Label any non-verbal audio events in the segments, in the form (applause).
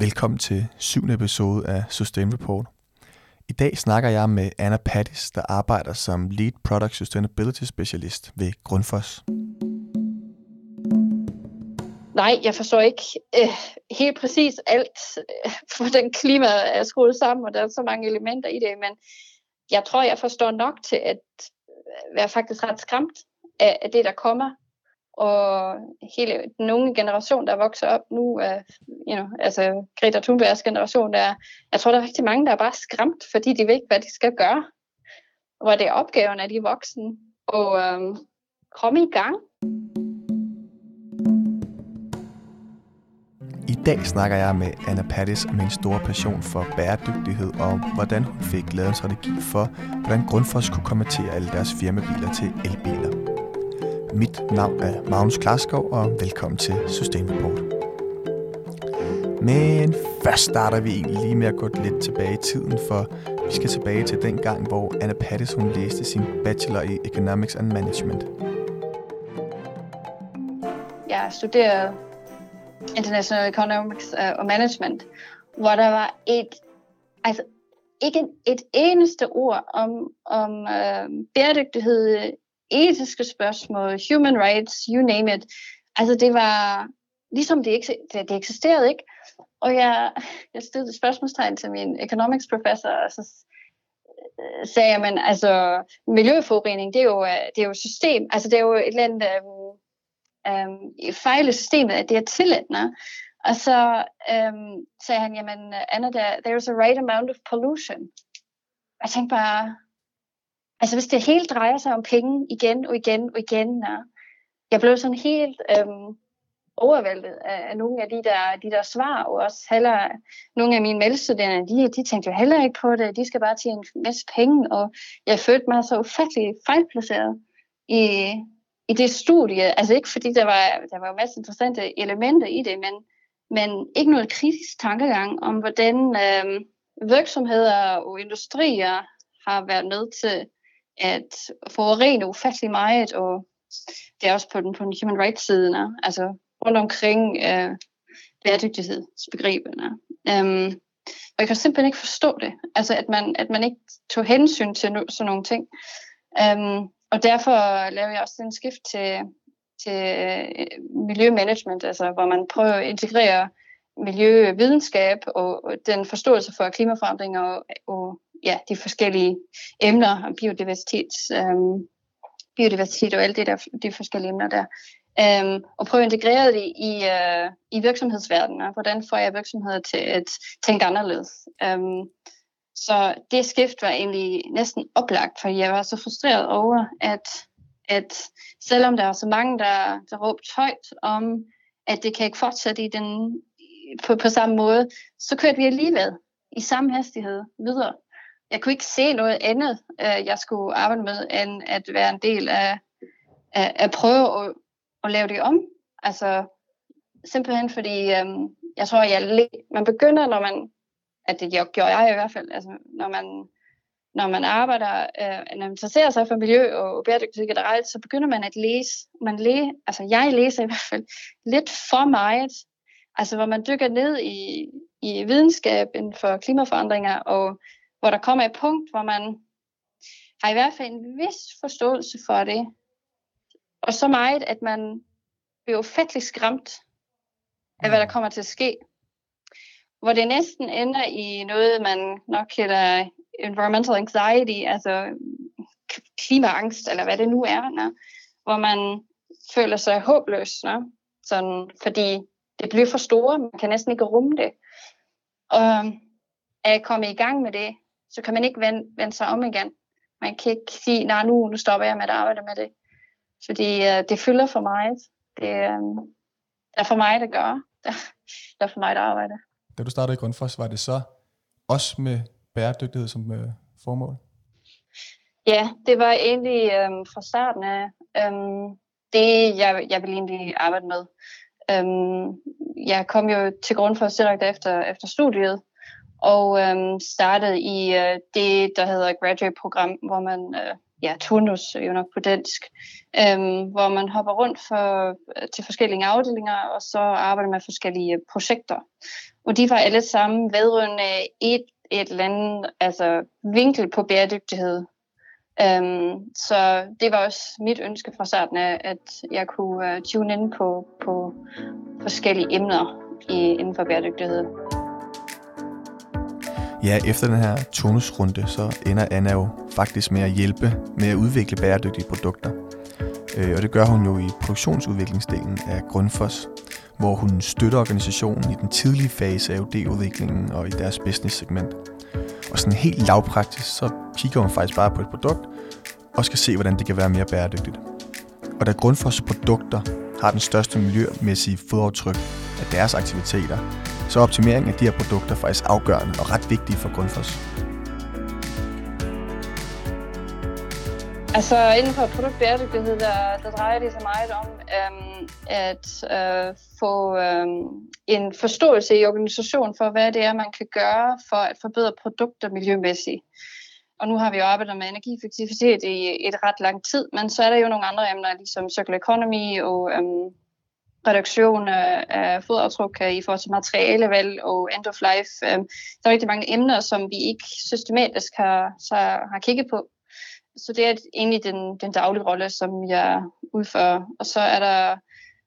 Velkommen til syvende episode af Sustain Report. I dag snakker jeg med Anna Pattis, der arbejder som Lead Product Sustainability Specialist ved Grundfos. Nej, jeg forstår ikke øh, helt præcis alt, øh, for den klima er skruet sammen, og der er så mange elementer i det, men jeg tror, jeg forstår nok til at øh, være faktisk ret skræmt af, af det, der kommer og hele den unge generation, der vokser op nu, er, you know, altså Greta Thunbergs generation, der, jeg tror, der er rigtig mange, der er bare skræmt, fordi de ved ikke, hvad de skal gøre. Hvor det er opgaven af de voksne og øhm, komme i gang. I dag snakker jeg med Anna Pattis om en stor passion for bæredygtighed og hvordan hun fik lavet en strategi for, hvordan Grundfos kunne konvertere alle deres firmabiler til elbiler. Mit navn er Magnus Klarskov, og velkommen til System Report. Men først starter vi egentlig lige med at gå lidt tilbage i tiden, for vi skal tilbage til den gang, hvor Anna Pattis hun læste sin bachelor i Economics and Management. Jeg studerede International Economics øh, og Management, hvor der var et, altså ikke et eneste ord om, om øh, bæredygtighed etiske spørgsmål, human rights, you name it. Altså det var ligesom det, det, det eksisterede ikke. Og jeg, jeg stillede spørgsmålstegn til min economics professor, og så øh, sagde jeg, men altså miljøforurening, det er jo, øh, det er jo system, altså det er jo et eller andet øh, øhm, um, fejl i systemet, at det er tilladende. Og så øhm, sagde han, jamen Anna, there, there's a right amount of pollution. Jeg tænkte bare, Altså hvis det hele drejer sig om penge igen og igen og igen. Ja. Jeg blev sådan helt øhm, overvældet af, af nogle af de der, de der svar, og også heller nogle af mine medstuderende, de, de tænkte jo heller ikke på det, de skal bare tjene en masse penge, og jeg følte mig så ufattelig fejlplaceret i, i det studie. Altså ikke fordi der var, der var masser interessante elementer i det, men, men ikke noget kritisk tankegang om, hvordan øhm, virksomheder og industrier har været nødt til at forurene ufattelig meget, og det er også på den, på den human rights siden, altså rundt omkring øh, bæredygtighedsbegreberne. Øhm, og jeg kan simpelthen ikke forstå det, altså at man, at man ikke tog hensyn til no, sådan nogle ting. Øhm, og derfor laver jeg også en skift til, til øh, miljømanagement, altså hvor man prøver at integrere miljøvidenskab og den forståelse for klimaforandringer og, og ja, de forskellige emner, biodiversitet, øhm, biodiversitet og alt det der, de forskellige emner der. Øhm, og prøve at integrere det i, øh, i virksomhedsverdenen. Hvordan får jeg virksomheder til at tænke anderledes? Øhm, så det skift var egentlig næsten oplagt, for jeg var så frustreret over, at, at selvom der var så mange, der, der råbte højt om, at det kan ikke fortsætte i den, på, på samme måde, så kørte vi alligevel i samme hastighed videre jeg kunne ikke se noget andet, øh, jeg skulle arbejde med, end at være en del af, af at prøve at, at lave det om. Altså simpelthen fordi, øh, jeg tror, jeg man begynder, når man, at det gjorde jeg i hvert fald, altså når man, når man arbejder, øh, når man interesserer sig for miljø og bæredygtighed generelt, så begynder man at læse. Man læ, altså jeg læser i hvert fald lidt for meget, altså hvor man dykker ned i, i videnskab inden for klimaforandringer og hvor der kommer et punkt, hvor man har i hvert fald en vis forståelse for det, og så meget, at man bliver ufattelig skræmt af, hvad der mm. kommer til at ske. Hvor det næsten ender i noget, man nok kalder environmental anxiety, altså klimaangst, eller hvad det nu er, ne? hvor man føler sig håbløs, ne? Sådan, fordi det bliver for store, man kan næsten ikke rumme det. Og at komme i gang med det, så kan man ikke vende, vende sig om igen. Man kan ikke sige, nej, nu, nu stopper jeg med at arbejde med det. Fordi uh, det fylder for meget. Det, um, det er for mig, (laughs) der gør. Det er for mig, der arbejder. Da du startede i Grundfos, var det så også med bæredygtighed som uh, formål? Ja, det var egentlig um, fra starten af um, det, jeg, jeg ville egentlig arbejde med. Um, jeg kom jo til Grundfos direkte efter, efter studiet, og øhm, startede i øh, det, der hedder graduate-program, hvor man øh, ja, turnus jo nok på dansk, øhm, hvor man hopper rundt for, øh, til forskellige afdelinger, og så arbejder med forskellige projekter. Og de var alle sammen vedrørende et, et eller andet altså vinkel på bæredygtighed. Øhm, så det var også mit ønske fra starten af, at jeg kunne uh, tune ind på, på forskellige emner i, inden for bæredygtighed. Ja, efter den her tonusrunde, så ender Anna jo faktisk med at hjælpe med at udvikle bæredygtige produkter. Øh, og det gør hun jo i produktionsudviklingsdelen af Grundfos, hvor hun støtter organisationen i den tidlige fase af UD-udviklingen og i deres business-segment. Og sådan helt lavpraktisk, så kigger hun faktisk bare på et produkt og skal se, hvordan det kan være mere bæredygtigt. Og da Grundfos produkter har den største miljømæssige fodaftryk af deres aktiviteter, så er optimering af de her produkter faktisk afgørende og ret vigtige for Grundfos. Altså inden for produktbæredygtighed, der, der drejer det sig meget om øhm, at øh, få øhm, en forståelse i organisationen for, hvad det er, man kan gøre for at forbedre produkter miljømæssigt. Og nu har vi jo arbejdet med energieffektivitet i et ret lang tid, men så er der jo nogle andre emner, ligesom circular economy og øhm, reduktion af fodaftryk øh, i forhold til materialevalg og end of life. Øh, der er rigtig mange emner, som vi ikke systematisk har, så har kigget på. Så det er egentlig den, den daglige rolle, som jeg udfører. Og så er der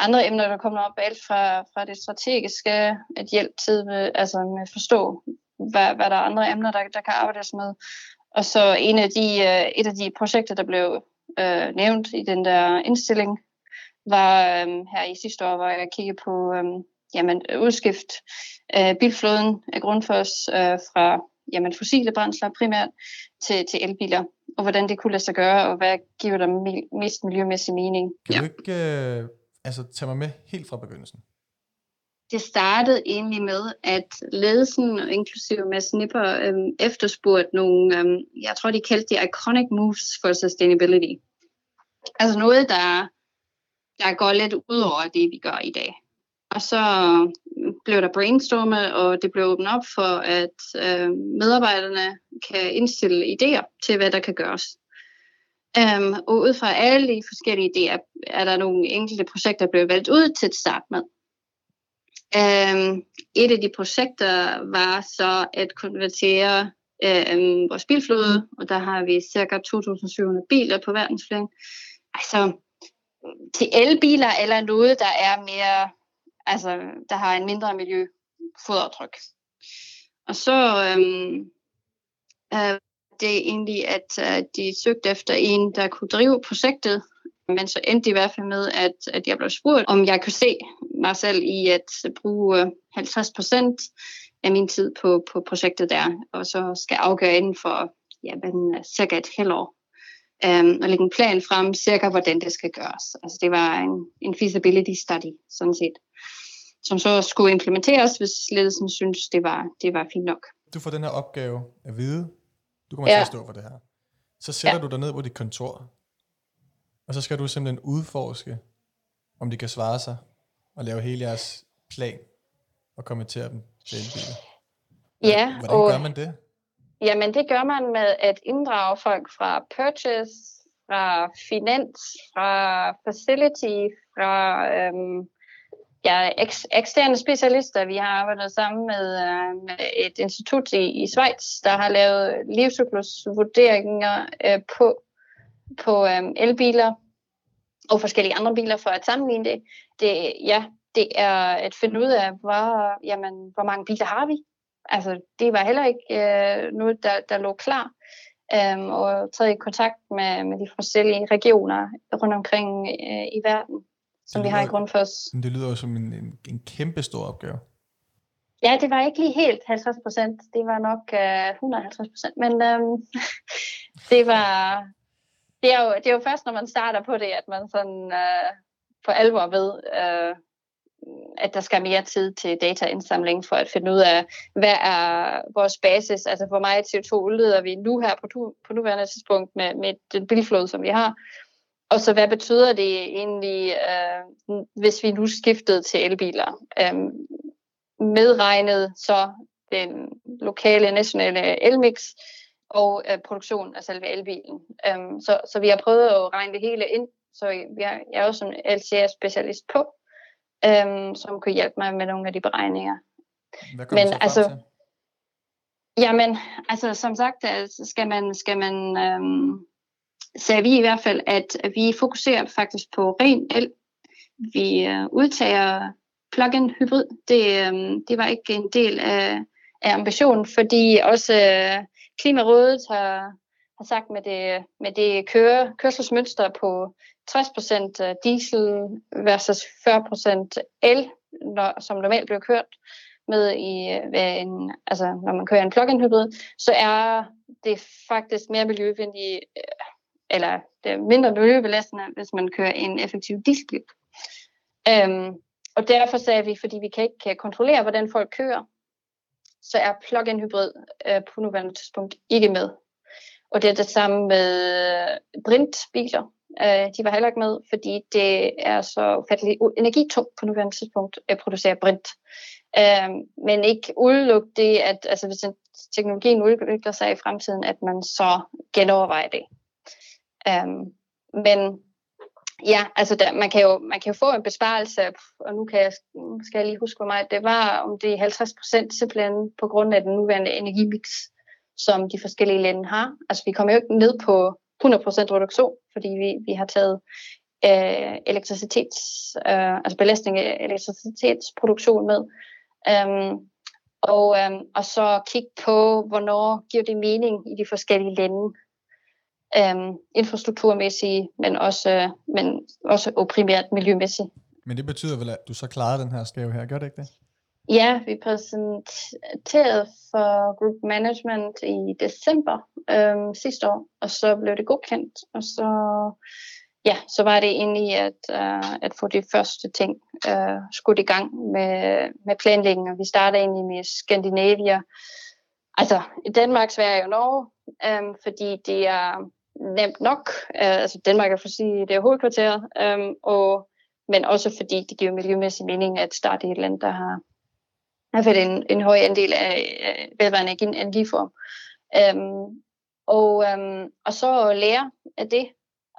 andre emner, der kommer op, alt fra, fra det strategiske, at hjælpe til med, altså med at forstå, hvad, hvad der er andre emner, der, der kan arbejdes med. Og så en af de, øh, et af de projekter, der blev øh, nævnt i den der indstilling, var øh, her i sidste år, hvor jeg kiggede på øh, jamen, udskift øh, bilflåden af Grundfos øh, fra jamen, fossile brændsler primært til, til elbiler, og hvordan det kunne lade sig gøre, og hvad giver der mest miljømæssig mening. Kan du ikke øh, altså, tage mig med helt fra begyndelsen? Det startede egentlig med, at ledelsen, inklusive med Snipper, øhm, efterspurgte nogle, øhm, jeg tror de kaldte det iconic moves for sustainability. Altså noget, der, der går lidt ud over det, vi gør i dag. Og så mm, blev der brainstormet, og det blev åbnet op for, at øh, medarbejderne kan indstille idéer til, hvad der kan gøres. Um, og ud fra alle de forskellige idéer, er der nogle enkelte projekter, der blev valgt ud til at starte med. Um, et af de projekter var så at konvertere um, vores bilflåde, og der har vi cirka 2.700 biler på verdensplan. Altså til elbiler eller noget, der er mere altså, der har en mindre miljøfodaftryk. Og så øhm, øh, det er egentlig, at øh, de søgte efter en, der kunne drive projektet, men så endte de i hvert fald med, at, at jeg blev spurgt, om jeg kunne se mig selv i at bruge øh, 50 procent af min tid på, på projektet der, og så skal afgøre inden for ja, men, cirka et halvt år. Um, og lægge en plan frem, cirka hvordan det skal gøres. Altså det var en, en feasibility study, sådan set som så skulle implementeres, hvis ledelsen synes, det var, det var fint nok. Du får den her opgave at vide, du kommer ja. til at stå for det her. Så sætter ja. du dig ned på dit kontor, og så skal du simpelthen udforske, om de kan svare sig, og lave hele jeres plan, og kommentere dem til elbiler. Ja, Hvordan og, gør man det? Jamen det gør man med at inddrage folk fra purchase, fra finans, fra facility, fra øhm, ja, eks- eksterne specialister. Vi har arbejdet sammen med, øh, med et institut i, i Schweiz, der har lavet livscyklusvurderinger øh, på, på øh, elbiler og forskellige andre biler for at sammenligne det. det ja, det er at finde ud af, hvor, jamen, hvor mange biler har vi. Altså, det var heller ikke uh, noget, der, der lå klar. Um, og taget i kontakt med, med de forskellige regioner rundt omkring uh, i verden som vi har i Grundfos. Det lyder jo som en, en, en kæmpe stor opgave. Ja, det var ikke lige helt 50 procent. Det var nok uh, 150 procent. Men um, (laughs) det var... Det er, jo, det er jo først, når man starter på det, at man sådan uh, for alvor ved, uh, at der skal mere tid til dataindsamling for at finde ud af, hvad er vores basis, altså hvor meget CO2 udleder vi nu her på, på nuværende tidspunkt med, med den bilflåde, som vi har, og så hvad betyder det egentlig, øh, hvis vi nu skiftede til elbiler? Øh, medregnet så den lokale nationale elmix, og øh, produktion af selve elbilen. Øh, så, så vi har prøvet at regne det hele ind, så jeg, jeg er også en LCA-specialist på, um, som kunne hjælpe mig med nogle af de beregninger. Hvad Men altså, til? Jamen, altså som sagt, altså, skal man, skal man um, sagde vi i hvert fald, at vi fokuserer faktisk på ren el. Vi uh, udtager plug-in hybrid. Det, um, det var ikke en del af, af ambitionen, fordi også uh, Klimarådet har, har sagt med det, med det køre, kørselsmønster på 60% øh, diesel versus 40% el, når, som normalt bliver kørt med i øh, hvad en, altså når man kører en plug-in hybrid, så er det faktisk mere miljøvenligt, øh, eller det er mindre miljøbelastende, hvis man kører en effektiv dieselbil. Øhm, og derfor sagde vi, fordi vi kan ikke kontrollere, hvordan folk kører, så er plug-in hybrid øh, på nuværende tidspunkt ikke med. Og det er det samme med brintbiler. Øh, de var heller ikke med, fordi det er så ufattelig energitungt på nuværende tidspunkt at producere brint. Øh, men ikke udelukke det, at altså, hvis teknologien udvikler sig i fremtiden, at man så genovervejer det. Øh, men Ja, altså der, man, kan jo, man kan jo få en besparelse, og nu kan jeg, skal jeg lige huske, hvor meget det var, om det er 50 procent simpelthen på grund af den nuværende energimix, som de forskellige lande har. Altså vi kommer jo ikke ned på 100% reduktion, fordi vi, vi har taget øh, elektricitets, øh, altså belastning af elektricitetsproduktion med. Øhm, og, um, og så kigge på, hvornår giver det mening i de forskellige lande øhm, infrastrukturmæssigt, men også, øh, men også og primært miljømæssigt. Men det betyder vel, at du så klarede den her skæve her, gør det ikke det? Ja, vi præsenterede for Group Management i december øhm, sidste år, og så blev det godkendt, og så, ja, så var det egentlig at, øh, at få de første ting øh, skudt i gang med, med planlægningen. vi startede egentlig med Skandinavia, altså i Danmark, Sverige og Norge, øhm, fordi det er nemt nok. øh, altså Danmark er for at sige, det er hovedkvarteret, um, og, men også fordi det giver miljømæssig mening at starte i et land, der har, har fået en, en høj andel af vedvarende energiform. Øhm, og, øhm, og så lære af det,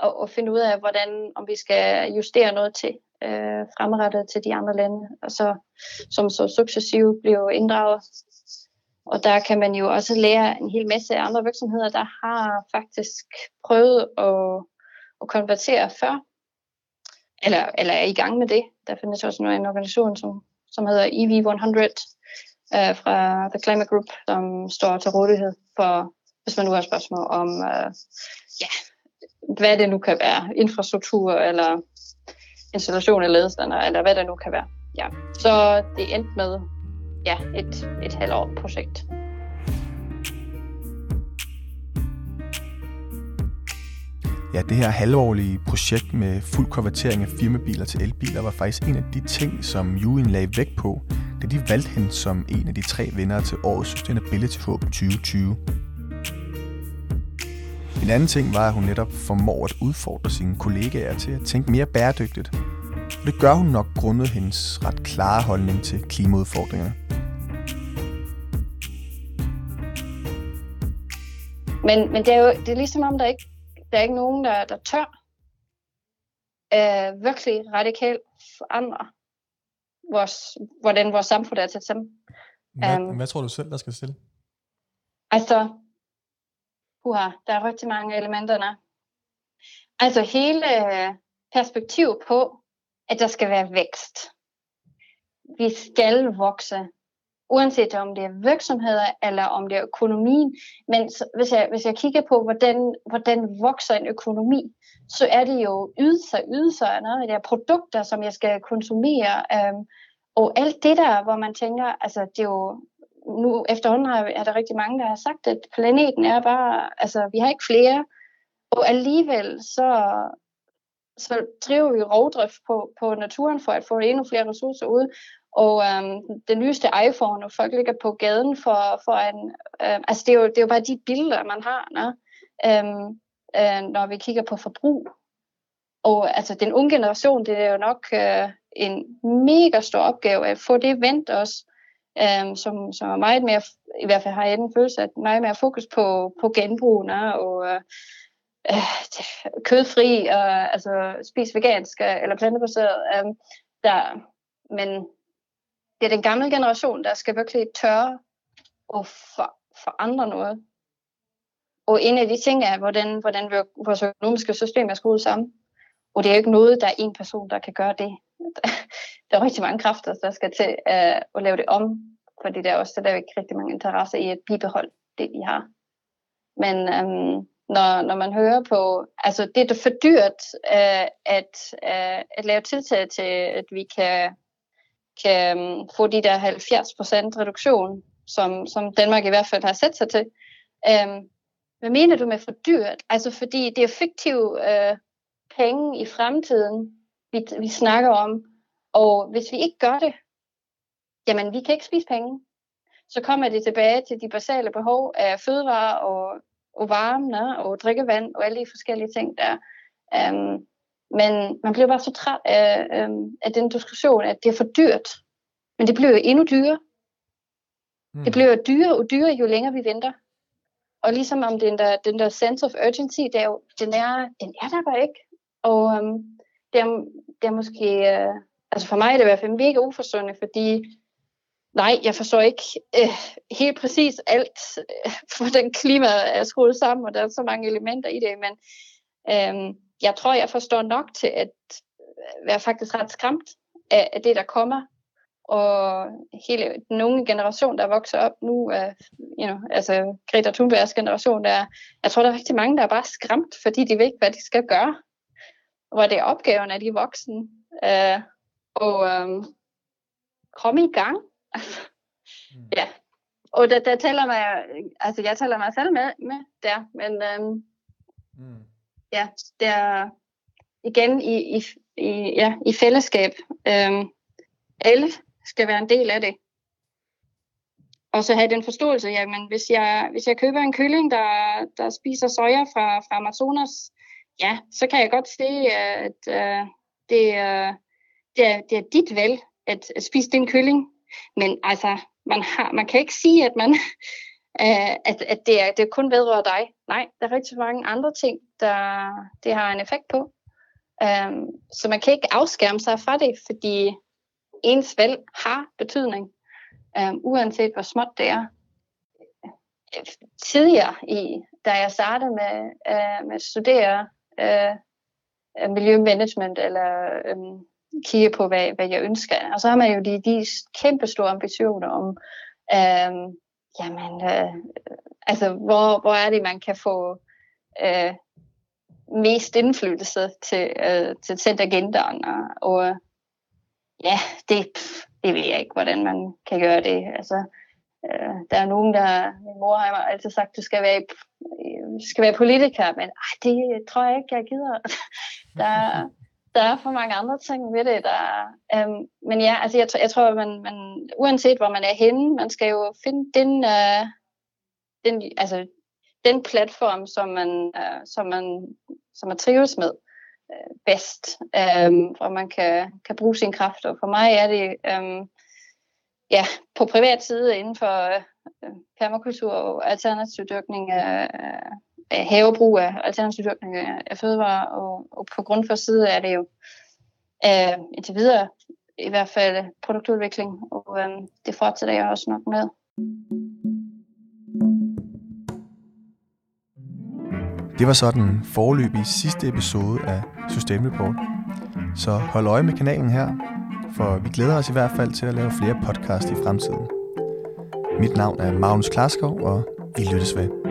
og, og finde ud af, hvordan om vi skal justere noget til øh, fremrettet til de andre lande, og så, som så successivt bliver inddraget og der kan man jo også lære en hel masse af andre virksomheder, der har faktisk prøvet at, at konvertere før, eller, eller er i gang med det. Der findes også en organisation, som, som hedder EV100 øh, fra The Climate Group, som står til rådighed for, hvis man nu har spørgsmål om, øh, ja, hvad det nu kan være, infrastruktur eller installation af ledestander, eller hvad det nu kan være. Ja. Så det endte med ja, et, et halvt projekt. Ja, det her halvårlige projekt med fuld konvertering af firmabiler til elbiler var faktisk en af de ting, som Juin lagde vægt på, da de valgte hende som en af de tre vinder til årets Sustainability Hub 2020. En anden ting var, at hun netop formår at udfordre sine kollegaer til at tænke mere bæredygtigt. Og det gør hun nok grundet hendes ret klare holdning til klimaudfordringerne. Men, men det er jo det er ligesom om, der ikke der er ikke nogen, der, der tør øh, virkelig radikalt forandre, vores, hvordan vores samfund er til sammen. Hvad, um, hvad tror du selv, der skal stille? Altså, uha, der er rigtig mange elementer. Altså hele perspektiv på, at der skal være vækst. Vi skal vokse uanset om det er virksomheder eller om det er økonomien. Men hvis jeg, hvis jeg kigger på, hvordan, hvordan vokser en økonomi, så er det jo ydelser, ydelser, det er produkter, som jeg skal konsumere. Øhm, og alt det der, hvor man tænker, altså det er jo, nu efterhånden er der rigtig mange, der har sagt, at planeten er bare, altså vi har ikke flere, og alligevel så, så driver vi rovdrift på, på naturen for at få endnu flere ressourcer ud. Og øhm, den nyeste iPhone, og folk ligger på gaden for, for en... Øh, altså, det er, jo, det er jo bare de billeder, man har, når, øhm, øh, når vi kigger på forbrug. Og altså, den unge generation, det er jo nok øh, en mega stor opgave at få det vendt os, øh, som, som er meget mere i hvert fald har jeg den følelse, at meget mere fokus på, på genbrugene og øh, øh, kødfri og altså spis vegansk øh, eller plantebaseret. Øh, der, men det er den gamle generation, der skal virkelig tørre og for, forandre noget. Og en af de ting er, hvordan, hvordan vores økonomiske system er skruet sammen. Og det er jo ikke noget, der er en person, der kan gøre det. (laughs) Der er rigtig mange kræfter, der skal til uh, at lave det om, fordi der er også der er ikke rigtig mange interesser i at bibeholde det, vi har. Men um, når, når man hører på, altså det er for dyrt uh, at, uh, at lave tiltag til, at vi kan, kan øhm, få de der 70% reduktion, som, som Danmark i hvert fald har sat sig til. Um, hvad mener du med for dyrt? Altså fordi det er fiktive øh, penge i fremtiden, vi, vi snakker om, og hvis vi ikke gør det, jamen vi kan ikke spise penge. Så kommer det tilbage til de basale behov af fødevarer og, og varme og drikkevand og alle de forskellige ting der. Um, men man bliver bare så træt af, um, af den diskussion, at det er for dyrt. Men det bliver jo endnu dyrere. Mm. Det bliver dyrere og dyrere, jo længere vi venter. Og ligesom om den der, den der sense of urgency, det er jo, den, er, den er der bare ikke. Og um, det, er, det er måske, uh, altså for mig er det i hvert fald mega uforstående, fordi nej, jeg forstår ikke uh, helt præcis alt, (laughs) for den klima er skruet sammen, og der er så mange elementer i det, men um, jeg tror, jeg forstår nok til at være faktisk ret skræmt af, af det, der kommer og hele den unge generation, der vokser op nu, uh, you know, altså Greta Thunbergs generation, der, jeg tror, der er rigtig mange, der er bare skræmt, fordi de ved ikke, hvad de skal gøre. Hvor det er opgaven af de voksne. Uh, og um, komme i gang. mm. Ja. Og der, der tæller mig, altså jeg tæller mig selv med, med der, men um, mm ja, det er igen i, i, i, ja, i fællesskab. Øhm, alle skal være en del af det. Og så have den forståelse, jamen hvis jeg, hvis jeg køber en kylling, der, der spiser soja fra, fra Amazonas, ja, så kan jeg godt se, at øh, det, uh, det, er, det er dit valg at, at spise den kylling. Men altså, man, har, man kan ikke sige, at man uh, at, at det, er, det kun vedrører dig. Nej, der er rigtig mange andre ting, der det har en effekt på. Um, så man kan ikke afskærme sig fra det, fordi ens valg har betydning, um, uanset hvor småt det er. Tidligere, i, da jeg startede med, uh, med at studere uh, miljømanagement, eller um, kigge på, hvad, hvad jeg ønsker, og så har man jo de, de kæmpe store ambitioner om, um, jamen, øh, øh, altså, hvor, hvor er det, man kan få øh, mest indflydelse til, øh, til at agendaen, og, og ja, det, det ved jeg ikke, hvordan man kan gøre det. Altså, øh, der er nogen, der, min mor har altid sagt, du skal være, øh, du skal være politiker, men ej, det tror jeg ikke, jeg gider. (laughs) der, der er for mange andre ting ved det. Der, øhm, men ja, altså jeg, jeg tror, man, man, uanset hvor man er henne, man skal jo finde den, øh, den, altså, den platform, som man, øh, som man, som man trives med øh, bedst, øh, hvor man kan, kan bruge sine kræfter. For mig er det øh, ja, på privat side inden for øh, permakultur og alternativ dyrkning øh, Øh, havebrug af alternativ dyrkning af, fødevarer, og, og på grundfor side er det jo øh, indtil videre i hvert fald produktudvikling, og øh, det fortsætter jeg også nok med. Det var sådan forløbig sidste episode af System Report. Så hold øje med kanalen her, for vi glæder os i hvert fald til at lave flere podcast i fremtiden. Mit navn er Magnus Klaskov, og vi lyttes ved.